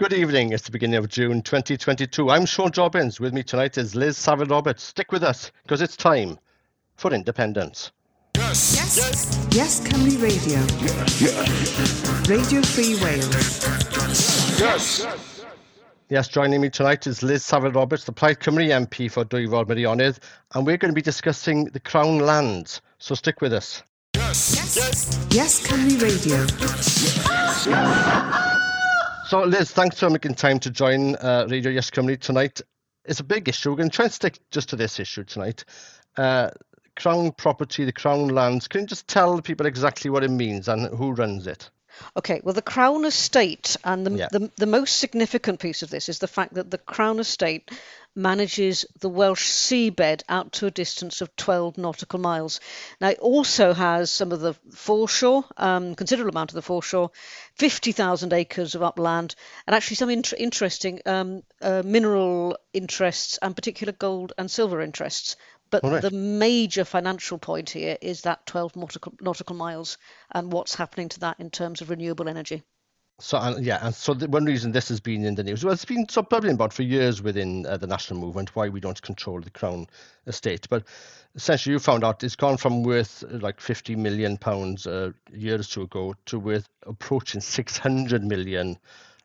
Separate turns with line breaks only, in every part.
Good evening. It's the beginning of June 2022. I'm Sean Jobbins. With me tonight is Liz Saville Roberts. Stick with us because it's time for independence.
Yes. Yes. Yes, Cymru Radio. Yes. yes. Radio Free Wales.
Yes. Yes, joining me tonight is Liz Saville Roberts, the Plaid Cymru MP for Dwyfor Meirionnydd, and we're going to be discussing the Crown lands. So stick with us.
Yes. Yes. Yes, Cymru Radio.
Yes. So, Liz, thanks for making time to join uh, Radio Yes Cymru tonight. It's a big issue. We're going to try and stick just to this issue tonight. Uh, Crown property, the Crown lands. Can you just tell people exactly what it means and who runs it?
Okay, well, the Crown Estate, and the, yeah. the, the most significant piece of this is the fact that the Crown Estate manages the Welsh seabed out to a distance of 12 nautical miles. Now, it also has some of the foreshore, um, considerable amount of the foreshore, 50,000 acres of upland, and actually some inter- interesting um, uh, mineral interests and particular gold and silver interests. But right. the major financial point here is that 12 nautical, nautical miles and what's happening to that in terms of renewable energy.
So yeah, and so the, one reason this has been in the news, well, it's been so bubbling about for years within uh, the national movement why we don't control the crown estate. But essentially, you found out it's gone from worth uh, like 50 million pounds uh, a year or two ago to worth approaching 600 million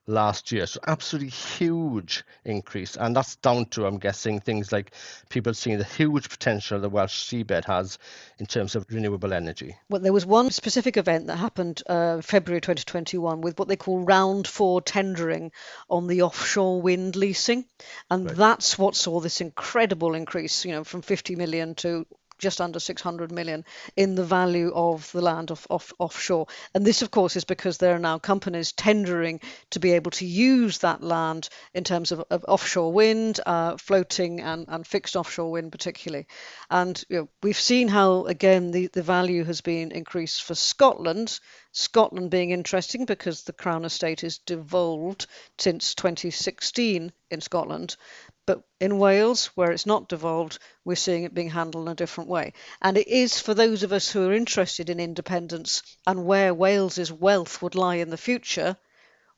last year. So absolutely huge increase. And that's down to, I'm guessing, things like people seeing the huge potential the Welsh seabed has in terms of renewable energy.
Well, there was one specific event that happened uh, February 2021 with what they call round four tendering on the offshore wind leasing. And right. that's what saw this incredible increase, you know, from 50 million to just under 600 million in the value of the land off, off, offshore. And this, of course, is because there are now companies tendering to be able to use that land in terms of, of offshore wind, uh, floating and, and fixed offshore wind, particularly. And you know, we've seen how, again, the, the value has been increased for Scotland. Scotland being interesting because the Crown Estate is devolved since 2016 in Scotland. But in Wales, where it's not devolved, we're seeing it being handled in a different way. And it is for those of us who are interested in independence and where Wales's wealth would lie in the future.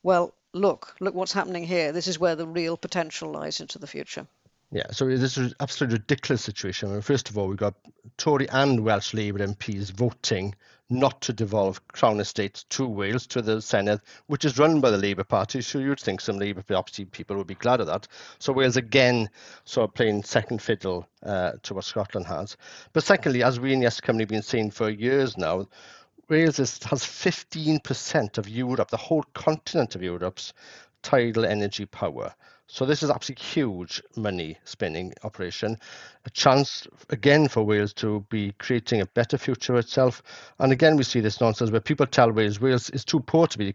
Well, look, look what's happening here. This is where the real potential lies into the future.
Yeah, so this is an absolutely ridiculous situation. I mean, first of all, we've got Tory and Welsh Labour MPs voting not to devolve Crown Estates to Wales, to the Senedd, which is run by the Labour Party. So you'd think some Labour Party people would be glad of that. So Wales again sort of playing second fiddle uh, to what Scotland has. But secondly, as we in Yes Cymru have been saying for years now, Wales is, has 15% of Europe, the whole continent of Europe's tidal energy power. So this is absolutely huge money spending operation, a chance again for Wales to be creating a better future for itself. And again, we see this nonsense where people tell Wales Wales is too poor to be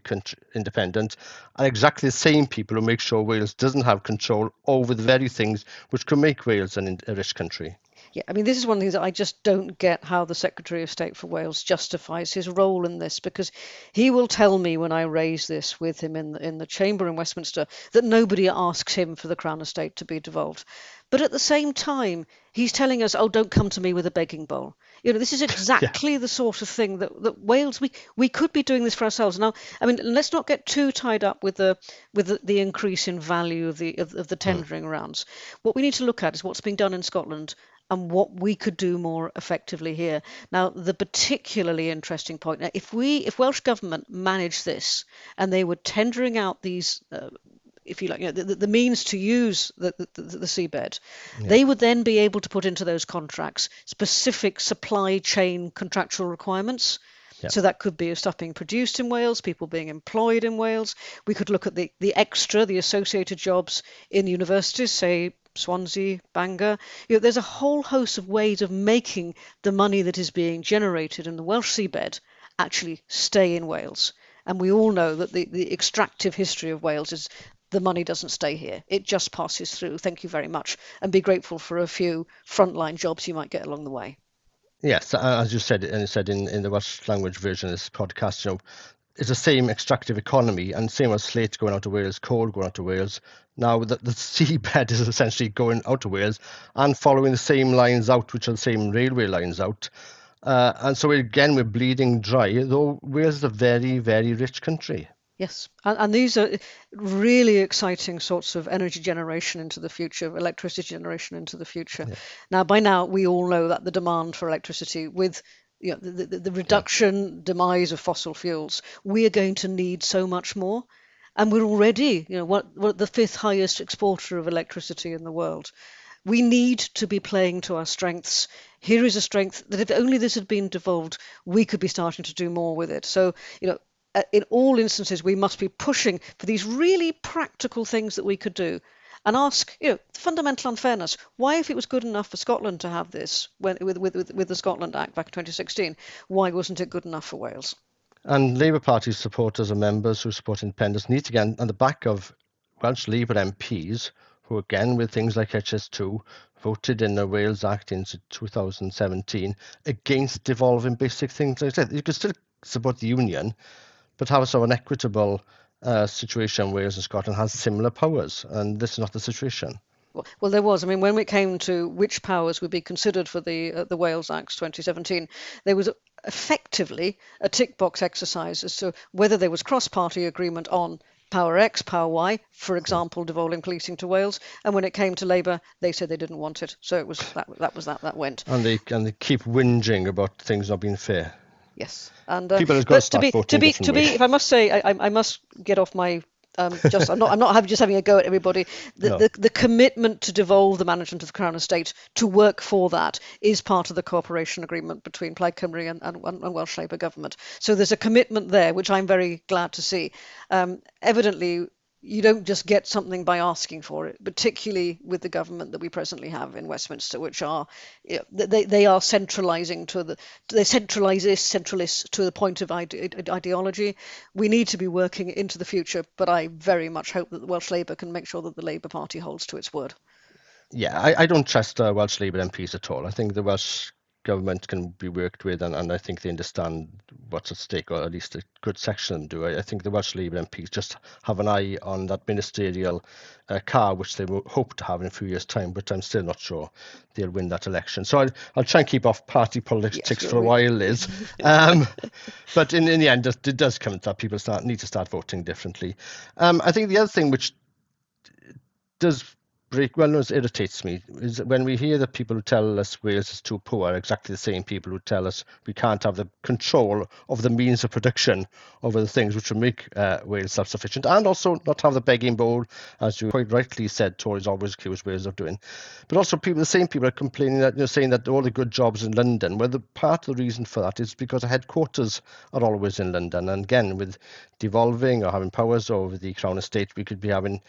independent, and exactly the same people who make sure Wales doesn't have control over the very things which could make Wales an, a rich country.
Yeah, I mean, this is one of the things that I just don't get how the Secretary of State for Wales justifies his role in this because he will tell me when I raise this with him in the, in the chamber in Westminster that nobody asks him for the Crown Estate to be devolved. But at the same time, he's telling us, oh, don't come to me with a begging bowl. You know, this is exactly yeah. the sort of thing that, that Wales, we, we could be doing this for ourselves. Now, I mean, let's not get too tied up with the with the, the increase in value of the of, of the hmm. tendering mm. rounds. What we need to look at is what's being done in Scotland and what we could do more effectively here. Now, the particularly interesting point: now, if we, if Welsh government managed this and they were tendering out these. Uh, if you like, you know, the, the, means to use the, the, the seabed, yeah. they would then be able to put into those contracts specific supply chain contractual requirements. Yeah. So that could be stuff being produced in Wales, people being employed in Wales. We could look at the, the extra, the associated jobs in universities, say Swansea, Bangor. You know, there's a whole host of ways of making the money that is being generated in the Welsh seabed actually stay in Wales. And we all know that the, the extractive history of Wales is the money doesn't stay here. It just passes through. Thank you very much. And be grateful for a few frontline jobs you might get along the way.
Yes, as you said, and said in, in the Welsh language version of this podcast, you know, it's the same extractive economy and same as slate going out to Wales, coal going out to Wales. Now the, the seabed is essentially going out to Wales and following the same lines out, which are the same railway lines out. Uh, and so again, we're bleeding dry, though Wales is a very, very rich country.
Yes, and, and, these are really exciting sorts of energy generation into the future, electricity generation into the future. Yeah. Now, by now, we all know that the demand for electricity, with you know, the, the, the reduction, yeah. demise of fossil fuels, we are going to need so much more. And we're already, you know, what, what the fifth highest exporter of electricity in the world. We need to be playing to our strengths. Here is a strength that if only this had been devolved, we could be starting to do more with it. So, you know, uh, in all instances, we must be pushing for these really practical things that we could do and ask, you know, fundamental unfairness. Why, if it was good enough for Scotland to have this when, with, with, with the Scotland Act back in 2016, why wasn't it good enough for Wales?
And Labour Party supporters and members who support independence need to get on the back of Welsh Labour MPs, who again, with things like HS2, voted in the Wales Act in 2017 against devolving basic things. Like said, you can still support the union, but have sort of an equitable uh, situation. Wales and Scotland has similar powers, and this is not the situation.
Well, there was. I mean, when it came to which powers would be considered for the uh, the Wales Act 2017, there was effectively a tick box exercise as to whether there was cross-party agreement on Power X, Power Y, for example, devolving policing to Wales. And when it came to Labour, they said they didn't want it. So it was that that was that that went.
And they and they keep whinging about things not being fair.
Yes, and uh, people have got to, to be to be to be. If I must say, I, I must get off my um, just I'm not I'm not having, just having a go at everybody. The, no. the, the commitment to devolve the management of the Crown Estate to work for that is part of the cooperation agreement between Plaid Cymru and, and, and Welsh Labour government. So there's a commitment there, which I'm very glad to see. Um, evidently, you don't just get something by asking for it, particularly with the government that we presently have in Westminster, which are they they are centralising to the they centralise this centralist to the point of ide- ideology. We need to be working into the future, but I very much hope that the Welsh Labour can make sure that the Labour Party holds to its word.
Yeah, I, I don't trust uh, Welsh Labour MPs at all. I think the Welsh government can be worked with, and, and I think they understand what's at stake, or at least a good section do. I, I think the Welsh Labour MPs just have an eye on that ministerial uh, car, which they hope to have in a few years' time, but I'm still not sure they'll win that election. So I'll, I'll try and keep off party politics yes, for a while, Liz. Um, but in, in the end, it, it does come to that people start need to start voting differently. Um, I think the other thing which does break well knows irritates me is when we hear that people who tell us Wales is too poor are exactly the same people who tell us we can't have the control of the means of production over the things which will make uh, Wales self-sufficient and also not have the begging bowl as you quite rightly said Tories always accuse Wales of doing. But also people the same people are complaining that you know saying that all the good jobs in London well the part of the reason for that is because the headquarters are always in London. And again with devolving or having powers over the Crown Estate we could be having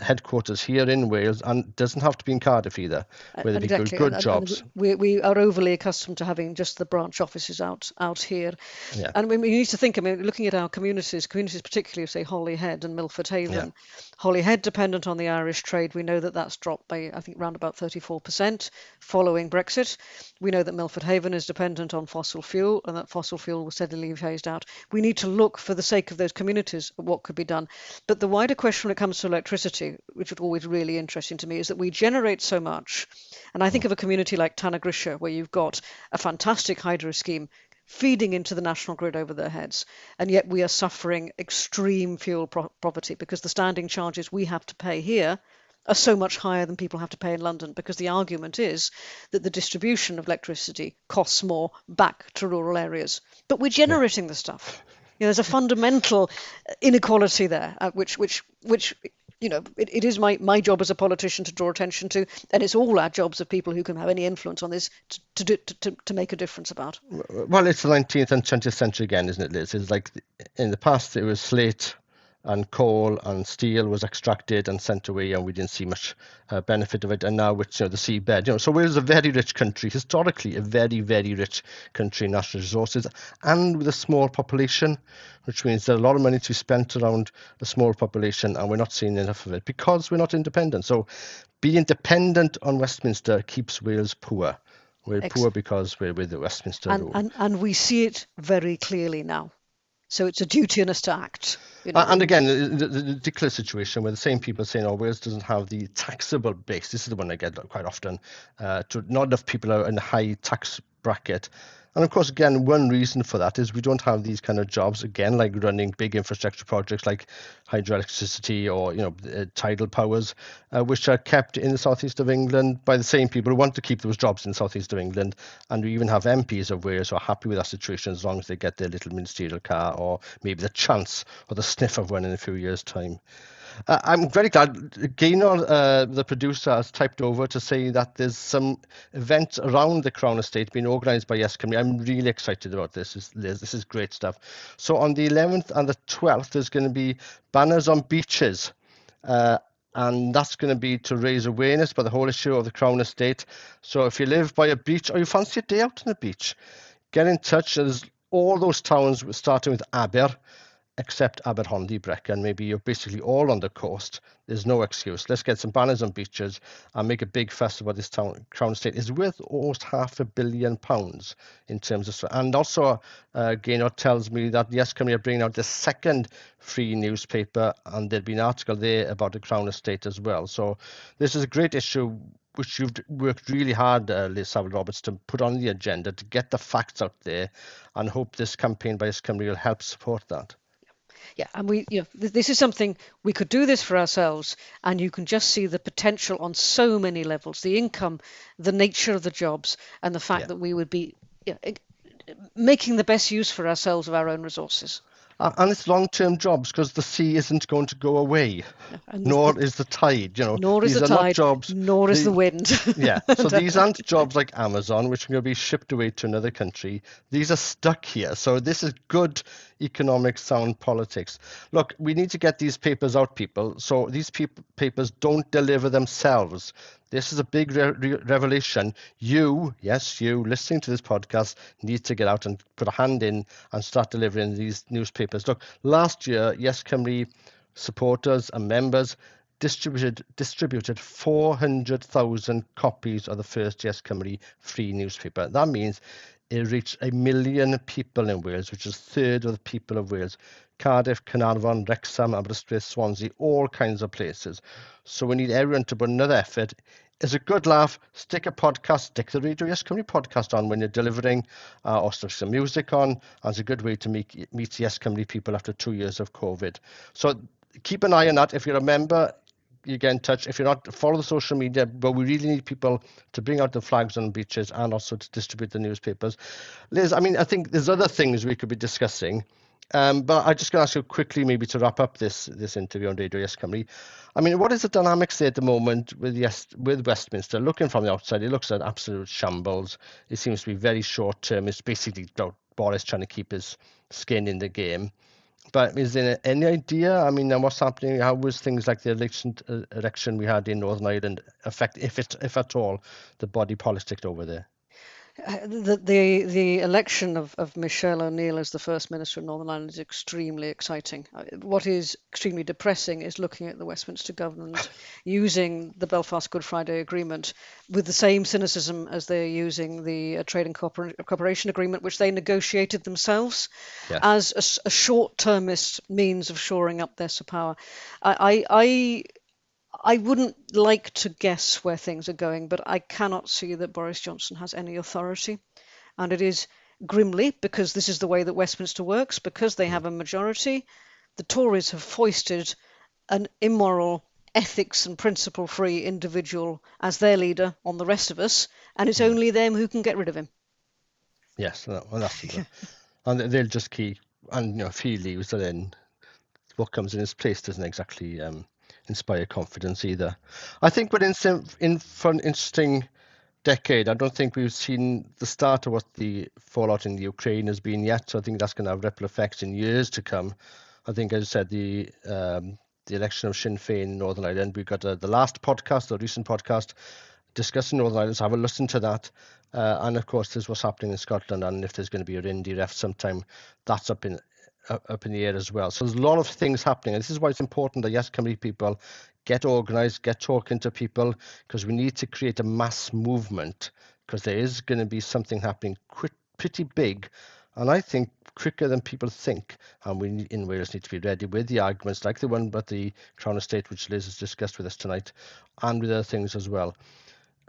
headquarters here in Wales Wales and doesn't have to be in Cardiff either, uh, where they exactly. good, good and, jobs.
And we, we are overly accustomed to having just the branch offices out out here. Yeah. And we, we need to think, I mean, looking at our communities, communities particularly, say, Holyhead and Milford Haven. Yeah. Holyhead dependent on the Irish trade. We know that that's dropped by, I think, around about 34% following Brexit. We know that Milford Haven is dependent on fossil fuel and that fossil fuel will steadily phased out. We need to look for the sake of those communities at what could be done. But the wider question when it comes to electricity, which is always really interesting to me is that we generate so much. And I think of a community like Tanygrisiau, where you've got a fantastic hydro scheme feeding into the national grid over their heads. And yet we are suffering extreme fuel pro- poverty because the standing charges we have to pay here are so much higher than people have to pay in London because the argument is that the distribution of electricity costs more back to rural areas. But we're generating the stuff. You know, there's a fundamental inequality there, uh, which which which you know, it, it is my, my job as a politician to draw attention to, and it's all our jobs of people who can have any influence on this to to, do, to, to make a difference about.
Well, it's the 19th and 20th century again, isn't it, Liz? It's like in the past it was slate and coal and steel was extracted and sent away, and we didn't see much uh, benefit of it. And now with you know, the seabed, you know, so Wales is a very rich country, historically a very very rich country in natural resources, and with a small population, which means there's a lot of money to be spent around a small population, and we're not seeing enough of it because we're not independent. So, being dependent on Westminster keeps Wales poor. We're Excellent. poor because we're with the Westminster
and. And, and we see it very clearly now. So it's a duty on us to act.
You know? And again, the, the, ridiculous situation where the same people saying, "Oh, Wales doesn't have the taxable base." This is the one I get quite often. Uh, to not enough people are in a high tax bracket, And of course, again, one reason for that is we don't have these kind of jobs again, like running big infrastructure projects like hydroelectricity or you know uh, tidal powers, uh, which are kept in the southeast of England by the same people who want to keep those jobs in the southeast of England. And we even have MPs of Wales who are happy with that situation as long as they get their little ministerial car or maybe the chance or the sniff of one in a few years' time. Uh, I'm very glad Gaynor, uh, the producer, has typed over to say that there's some event around the Crown Estate being organised by Yes Cymru. I'm really excited about this. This, this is great stuff. So on the 11th and the 12th, there's going to be banners on beaches. Uh, and that's going to be to raise awareness by the whole issue of the Crown Estate. So if you live by a beach or you fancy a day out on the beach, get in touch. There's all those towns starting with Aber except Aberhonddu, Brecon. Maybe you're basically all on the coast. There's no excuse. Let's get some banners on beaches and make a big fuss about this town. Crown Estate is worth almost half a billion pounds in terms of. And also, uh, Gaynor tells me that Yes Cymru are bringing out the second free newspaper, and there'll be an article there about the Crown Estate as well. So this is a great issue which you've worked really hard, uh, Liz Saville Roberts, to put on the agenda to get the facts out there, and hope this campaign by Yes will help support that
yeah, and we, you know, th- this is something we could do this for ourselves, and you can just see the potential on so many levels: the income, the nature of the jobs, and the fact yeah. that we would be you know, making the best use for ourselves of our own resources
and it's long-term jobs because the sea isn't going to go away, nor the, is the tide. You know,
nor is the tide, jobs. Nor is the, the wind.
yeah, so these aren't jobs like Amazon, which are going to be shipped away to another country. These are stuck here. So this is good economic sound politics. Look, we need to get these papers out, people. So these pe- papers don't deliver themselves. This is a big re- re- revelation. You, yes, you listening to this podcast, need to get out and put a hand in and start delivering these newspapers. Look, last year, Yes Cymru supporters and members distributed distributed 400,000 copies of the first Yes Cymru free newspaper. That means it reached a million people in Wales, which is third of the people of Wales. Cardiff, Carnarvon, Wrexham, Aberystwyth, Swansea, all kinds of places. So we need everyone to put another effort is a good laugh. Stick a podcast, stick the Radio Yes Cymru podcast on when you're delivering, uh, or stick some music on. That's a good way to meet, meet Yes Cymru people after two years of COVID. So keep an eye on that. If you're a member, you get in touch. If you're not, follow the social media. But we really need people to bring out the flags on beaches and also to distribute the newspapers. Liz, I mean, I think there's other things we could be discussing. Um, but I just going to ask you quickly, maybe to wrap up this this interview on Radio Yes. I mean, what is the dynamics there at the moment with yes with Westminster? Looking from the outside, it looks like absolute shambles. It seems to be very short term. It's basically Boris trying to keep his skin in the game. But is there any idea? I mean, what's happening? How was things like the election uh, election we had in Northern Ireland affect, if it if at all, the body politic over there?
The, the the election of, of Michelle O'Neill as the first minister of Northern Ireland is extremely exciting. Uh, what is extremely depressing is looking at the Westminster government using the Belfast Good Friday Agreement with the same cynicism as they're using the uh, Trade and Cooper- Cooperation Agreement, which they negotiated themselves yeah. as a, a short-termist means of shoring up their power. I, I, I I wouldn't like to guess where things are going, but I cannot see that Boris Johnson has any authority. And it is grimly, because this is the way that Westminster works, because they have a majority, the Tories have foisted an immoral, ethics and principle free individual as their leader on the rest of us, and it's only them who can get rid of him.
Yes, well, that's and they'll just keep, and you know, if he leaves, then what comes in his place doesn't exactly um, inspire confidence either. I think we're in, in for an interesting decade. I don't think we've seen the start of what the fallout in the Ukraine has been yet. So I think that's going to have ripple effects in years to come. I think, as I said, the um, the election of Sinn Féin in Northern Ireland. We've got uh, the last podcast, the recent podcast, discussing Northern Ireland. So have a listen to that. Uh, and of course, there's what's happening in Scotland, and if there's going to be a Rindy ref sometime, that's up in up in the air as well. So there's a lot of things happening. And this is why it's important that Yes Cymru people get organized, get talking to people, because we need to create a mass movement, because there is going to be something happening pretty big. And I think quicker than people think. And we in Wales need to be ready with the arguments like the one about the Crown Estate, which Liz has discussed with us tonight, and with other things as well.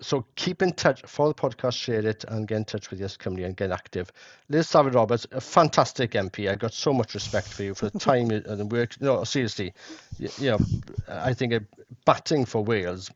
So keep in touch for the podcast, share it, and get in touch with Yes Cymru and get active. Liz Saville Roberts, a fantastic MP. I got so much respect for you for the time and the work. No, seriously, you, you know, I think batting for Wales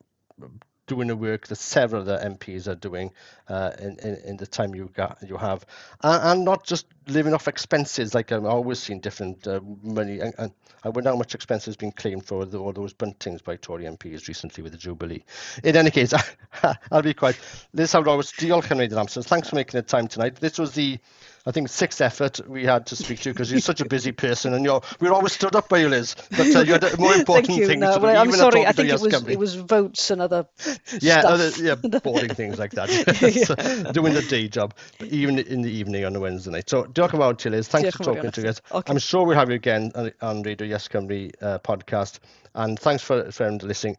doing the work that several of the MPs are doing uh, in, in, in the time you got you have, and, and not just living off expenses like I've always seen different uh, money. And, and, I wonder how much expenses been claimed for the, all those buntings by Tory MPs recently with the Jubilee. In any case, I'll be quiet. Liz Howard Roberts, diolch am Amson. Thanks for making the time tonight. This was the I think sixth effort we had to speak to you because you're such a busy person and you're we're always stood up by you, Liz. But uh, you had more important
you.
things.
No,
to
do. I'm sorry. I think it was it was votes and other
yeah,
other,
yeah, boring things like that. so, doing the day job, even in the evening on a Wednesday night. So, talk about you, Liz. Thanks for talking to us. Okay. I'm sure we'll have you again on, on Radio Yes Cymru uh, podcast. And thanks for, for listening.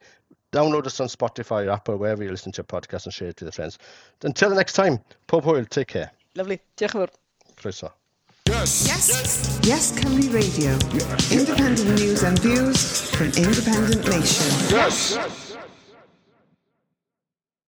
Download us on Spotify or Apple, wherever you listen to your podcast, and share it with your friends. Until the next time, Pob Hwyl, take care.
Lovely. Diolch yn fawr.
Croeso.
Yes. Yes. Yes Cymru Radio. Yes. Independent news and views from independent nation. Yes. yes.